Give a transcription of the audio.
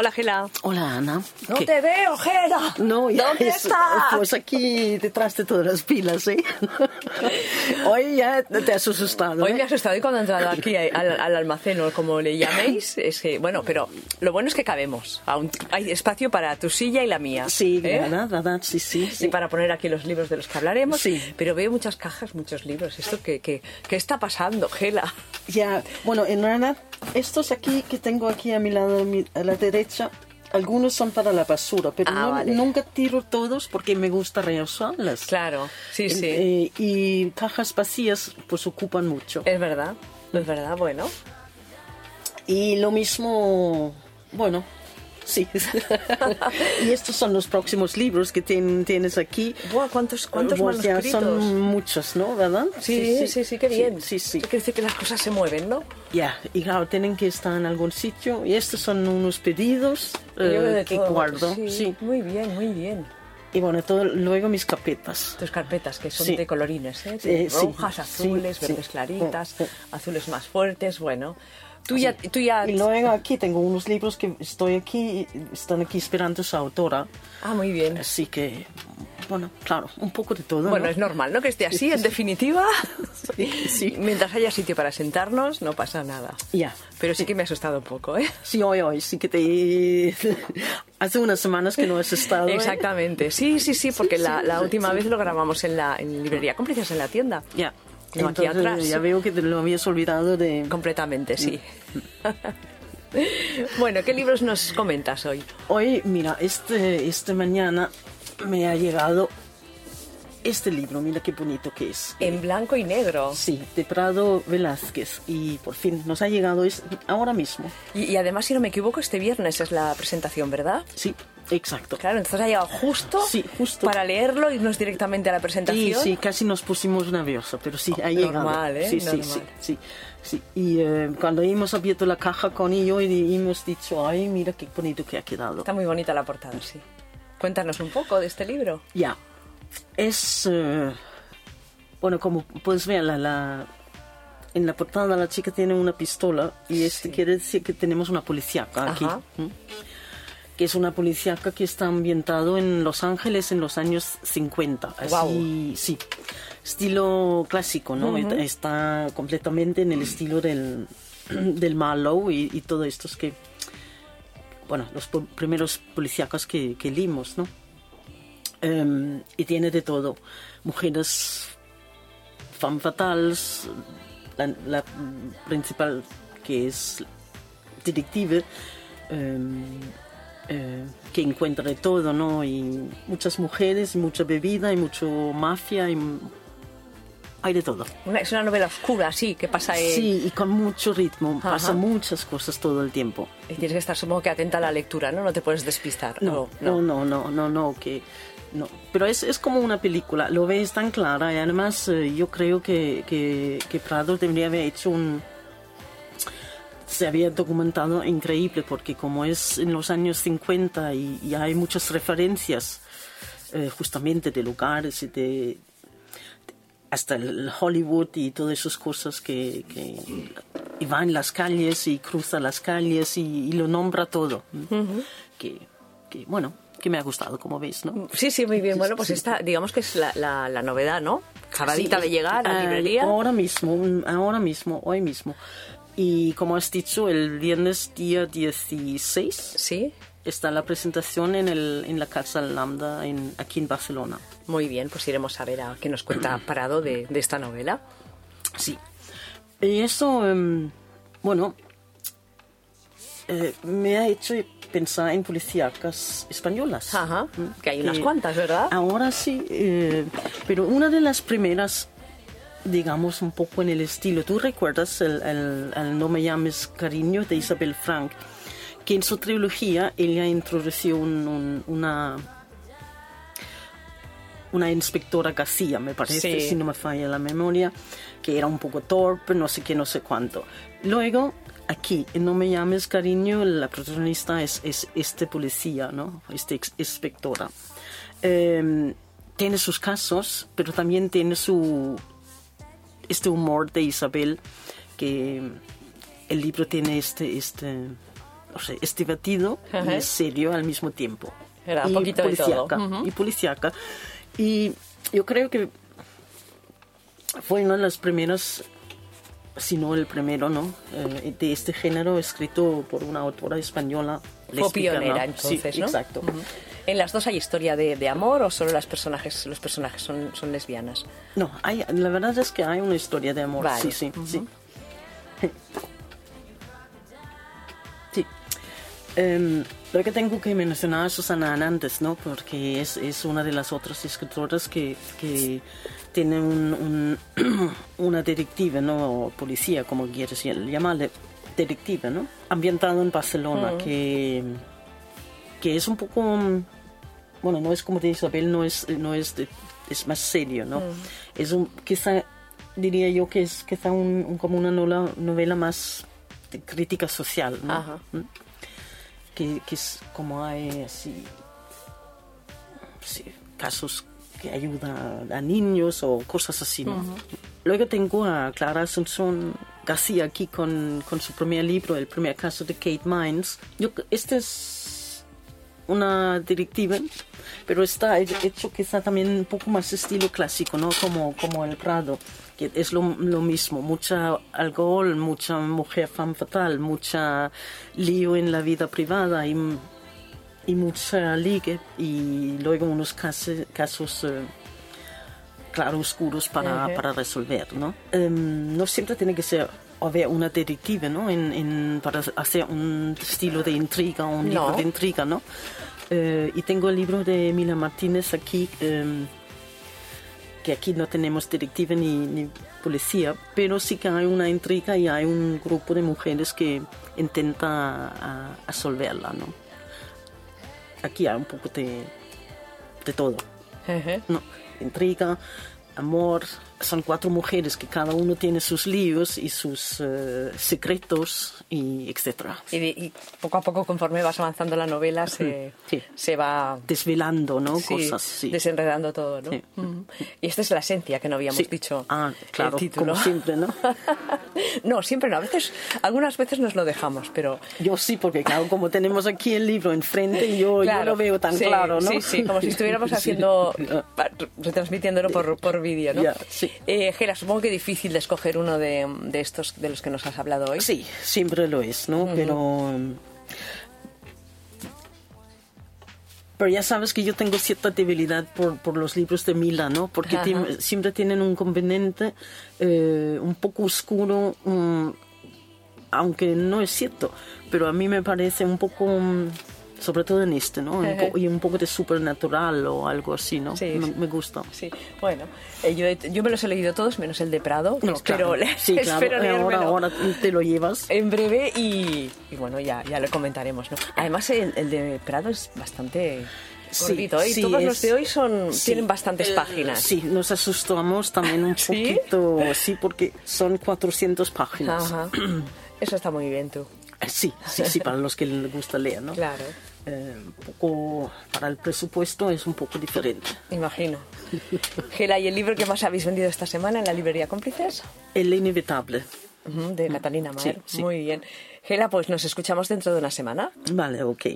Hola, Gela. Hola, Ana. No ¿Qué? te veo, Gela. No, ya ¿Dónde es- estás? Pues aquí detrás de todas las pilas, ¿eh? Hoy ya te has asustado. Hoy ¿eh? me has asustado y cuando he entrado aquí al, al almacén o como le llaméis, es que, bueno, pero lo bueno es que cabemos. Aún hay espacio para tu silla y la mía. Sí, ¿eh? ¿verdad? ¿verdad? Sí, sí. sí. Y para poner aquí los libros de los que hablaremos. Sí. Pero veo muchas cajas, muchos libros. ¿Esto qué, qué, qué está pasando, Gela? Ya, bueno, en realidad, estos aquí que tengo aquí a mi lado, a la derecha, algunos son para la basura, pero Ah, no- vale. nunca tiro todos porque me gusta reusarlas. Claro, sí, sí. Eh, y cajas vacías, pues ocupan mucho. Es verdad, es verdad, bueno. Y lo mismo, bueno, sí. y estos son los próximos libros que tien- tienes aquí. Buah, ¿cuántos, cuántos ya manuscritos? son muchos, ¿no? ¿Verdad? Sí, sí, sí, qué bien. Sí, sí. Quiere decir que las cosas se mueven, ¿no? Ya, y claro, tienen que estar en algún sitio. Y estos son unos pedidos eh, de que todo. guardo. Sí, Sí. Muy bien, muy bien. Y bueno, todo, luego mis carpetas. Tus carpetas, que son Sí. de colorines, ¿eh? Sí, sí, Rojas, sí, azules, sí. verdes claritas, Sí. azules más fuertes, bueno. Tú ya, tú ya... Y luego aquí tengo unos libros que estoy aquí, están aquí esperando su autora. Ah, muy bien. Así que, bueno, claro, un poco de todo. Bueno, ¿no? es normal, ¿no? Que esté así, en definitiva. Sí, sí. Mientras haya sitio para sentarnos, no pasa nada. Ya. Pero sí que me ha asustado un poco, ¿eh? Sí, hoy, hoy, sí que te... Hace unas semanas que no has estado. ¿eh? Exactamente. Sí, sí, sí, porque Sí, la, la última vez lo grabamos en la en librería cómplices en la tienda. Ya. No, aquí Entonces, atrás. Ya veo que te lo habías olvidado de... Completamente, sí. Mm. bueno, ¿qué libros nos comentas hoy? Hoy, mira, este, este mañana me ha llegado este libro, mira qué bonito que es. En blanco y negro. Sí, de Prado Velázquez. Y por fin nos ha llegado es ahora mismo. Y, y además, si no me equivoco, este viernes es la presentación, ¿verdad? Sí, exacto. Claro, entonces ha llegado justo, Sí, justo. para leerlo, irnos directamente a la Sí, presentación. sí, casi nos pusimos nerviosos, pero sí, ha llegado. Normal, ¿eh? Sí, sí, Normal. sí, sí, sí. Y eh, cuando hemos abierto la caja con ello y hemos dicho, ay, mira qué bonito que ha quedado. Está muy bonita la portada, sí. Cuéntanos un poco de este libro. Ya, es, eh, bueno, como puedes ver, la, la- en la portada la chica tiene una pistola y este Sí. quiere decir que tenemos una policíaca aquí. Ajá. Que es una policíaca que está ambientado en Los Ángeles en los años 50. Así, Guau. sí. Estilo clásico, ¿no? Está completamente en el estilo del, del Marlowe y, y todo esto es que, bueno, los po- primeros policíacos que, que leímos, ¿no? Em, y tiene de todo. Mujeres femme fatales, la, la principal que es detective, em, que encuentra de todo, ¿no? Y muchas mujeres, mucha bebida, y mucho mafia, y hay de todo. Es una novela oscura, sí, que pasa en... Sí, y con mucho ritmo, Ajá. pasa muchas cosas todo el tiempo. Y tienes que estar, supongo que atenta a la lectura, ¿no? No te puedes despistar. No, o- no, no, no, no, no, que no. Pero es, es como una película, lo ves tan clara y además eh, yo creo que, que, que Prado debería haber hecho un... Se había documentado increíble porque como es en los años 50 y, y hay muchas referencias eh, justamente de lugares y de hasta el Hollywood y todas esas cosas que, que y va en las calles y cruza las calles y, y lo nombra todo. que, que, bueno, que me ha gustado, como veis, ¿no? Sí, sí, muy bien. Bueno, pues esta, digamos que es la, la, la novedad, ¿no? Acabadita Sí, de llegar a la eh, librería. Ahora mismo, ahora mismo, hoy mismo. Y como has dicho, el viernes día 16 Sí, está la presentación en, el, en la Casa Lambda en, aquí en Barcelona. muy bien. Pues iremos a ver a qué nos cuenta Parado de, de esta novela. Sí. Y eso, em, bueno, eh, me ha hecho pensar en policíacas españolas. Ajá, que hay unas cuantas, ¿verdad? Ahora sí, eh, pero una de las primeras, digamos, un poco en el estilo, ¿tú recuerdas el, el- el No me llames cariño de Isabel Frank? Que en su trilogía ella introdució un- un- una una inspectora García, me parece, Sí. si no me falla la memoria, que era un poco torpe, no sé qué, no sé cuánto. Luego, aquí, en No me llames cariño, la protagonista es, es este policía, ¿no? Este inspectora. Eh, tiene sus casos, pero también tiene su este humor de Isabel, que el libro tiene este, este o sea, es divertido y Ajá. es serio al mismo tiempo. Era un y poquito de todo. Y policíaca. Y yo creo que fue una de las primeras, si no el primero, ¿no? Eh, de este género escrito por una autora española. Fue pionera entonces, sí, ¿no? Exacto. Ujú. ¿En las dos hay historia de, de amor o solo las personajes, los personajes son, son lesbianas? No, hay, la verdad es que hay una historia de amor. Vale. Sí, sí, sí. Sí. Em, lo que tengo que mencionar a Susana antes, ¿no? Porque es, es una de las otras escritoras que, que tiene un, un- una detective, ¿no? O policía, como quieres llamarle, detective, ¿no? Ambientado en Barcelona, que, que es un poco... mm, Bueno, no es como de Isabel, no es, no es, de- es más serio, ¿no? Es un, quizá, diría yo que es quizá un, un- como una novela, novela más de crítica social, ¿no? Ajá. que, que es como hay así sí, casos que ayudan a niños o cosas así. ¿no? Luego tengo a Clara Asunción García aquí con, con su primer libro, el primer caso de Kate Mines. Yo, este es una directiva, pero está hecho quizá también un poco más estilo clásico, ¿no? Como, como El Prado, que es lo, lo mismo, mucha alcohol, mucha mujer femme fatal, mucha lío en la vida privada y, y mucha ligue y luego unos casos, casos eh, claroscuros para, Ujú. para resolver, ¿no? Em, no siempre tiene que ser haber una detective, ¿no? En, en- para hacer un estilo de intriga un No. libro de intriga, ¿no? Eh, y tengo el libro de Mila Martínez aquí, em, que aquí no tenemos detective ni, ni policía, pero sí que hay una intriga y hay un grupo de mujeres que intenta a, resolverla, ¿no? Aquí hay un poco de, de todo. No, intriga, amor. Son cuatro mujeres que cada uno tiene sus líos y sus eh, secretos y etcétera. Y, y poco a poco, conforme vas avanzando la novela, se, Sí. se va Desvelando, ¿no? sí, Cosas sí. desenredando todo, ¿no? Sí. Ujú. Y esta es la esencia que no habíamos dicho. Ah, claro, el título. como siempre, ¿no? no, siempre no. A veces, algunas veces nos lo dejamos, pero Yo sí, porque claro, como tenemos aquí el libro enfrente, yo, yo Claro, lo veo tan claro, ¿no? Sí, sí, como si estuviéramos haciendo, retransmitiéndolo por, por vídeo, ¿no? Ya, sí. Eh, Gela, supongo que difícil de escoger uno de, de estos de los que nos has hablado hoy. Sí, siempre lo es, ¿no? Pero. Pero ya sabes que yo tengo cierta debilidad por, por los libros de Mila, ¿no? Porque siempre tienen un componente eh, un poco oscuro, mm, aunque no es cierto, pero a mí me parece un poco, mm, sobre todo en este, ¿no? Y un poco de supernatural o algo así, ¿no? Sí, me, sí. me gusta. Sí, bueno, eh, yo, yo me los he leído todos, menos el de Prado. No, espero claro. Sí, claro. espero ahora, leérmelo ahora te lo llevas. en breve y, y bueno, ya, ya lo comentaremos, ¿no? Además, el, el de Prado es bastante Sí, gordito, ¿eh? Sí, todos es- los de hoy son, Sí. tienen bastantes Eh, páginas. Sí, nos asustamos también un ¿Sí? poquito, sí, porque son 400 páginas. Ajá. Eso está muy bien, tú. Eh, Sí, sí, sí, para los que les gusta leer, ¿no? Claro, Eh, un poco, para el presupuesto es un poco diferente. imagino. Gela, ¿y el libro que más habéis vendido esta semana en la librería Cómplices? El inevitable. De Catalina Maer. Sí, sí. Muy bien. Gela, pues nos escuchamos dentro de una semana. Vale, ok.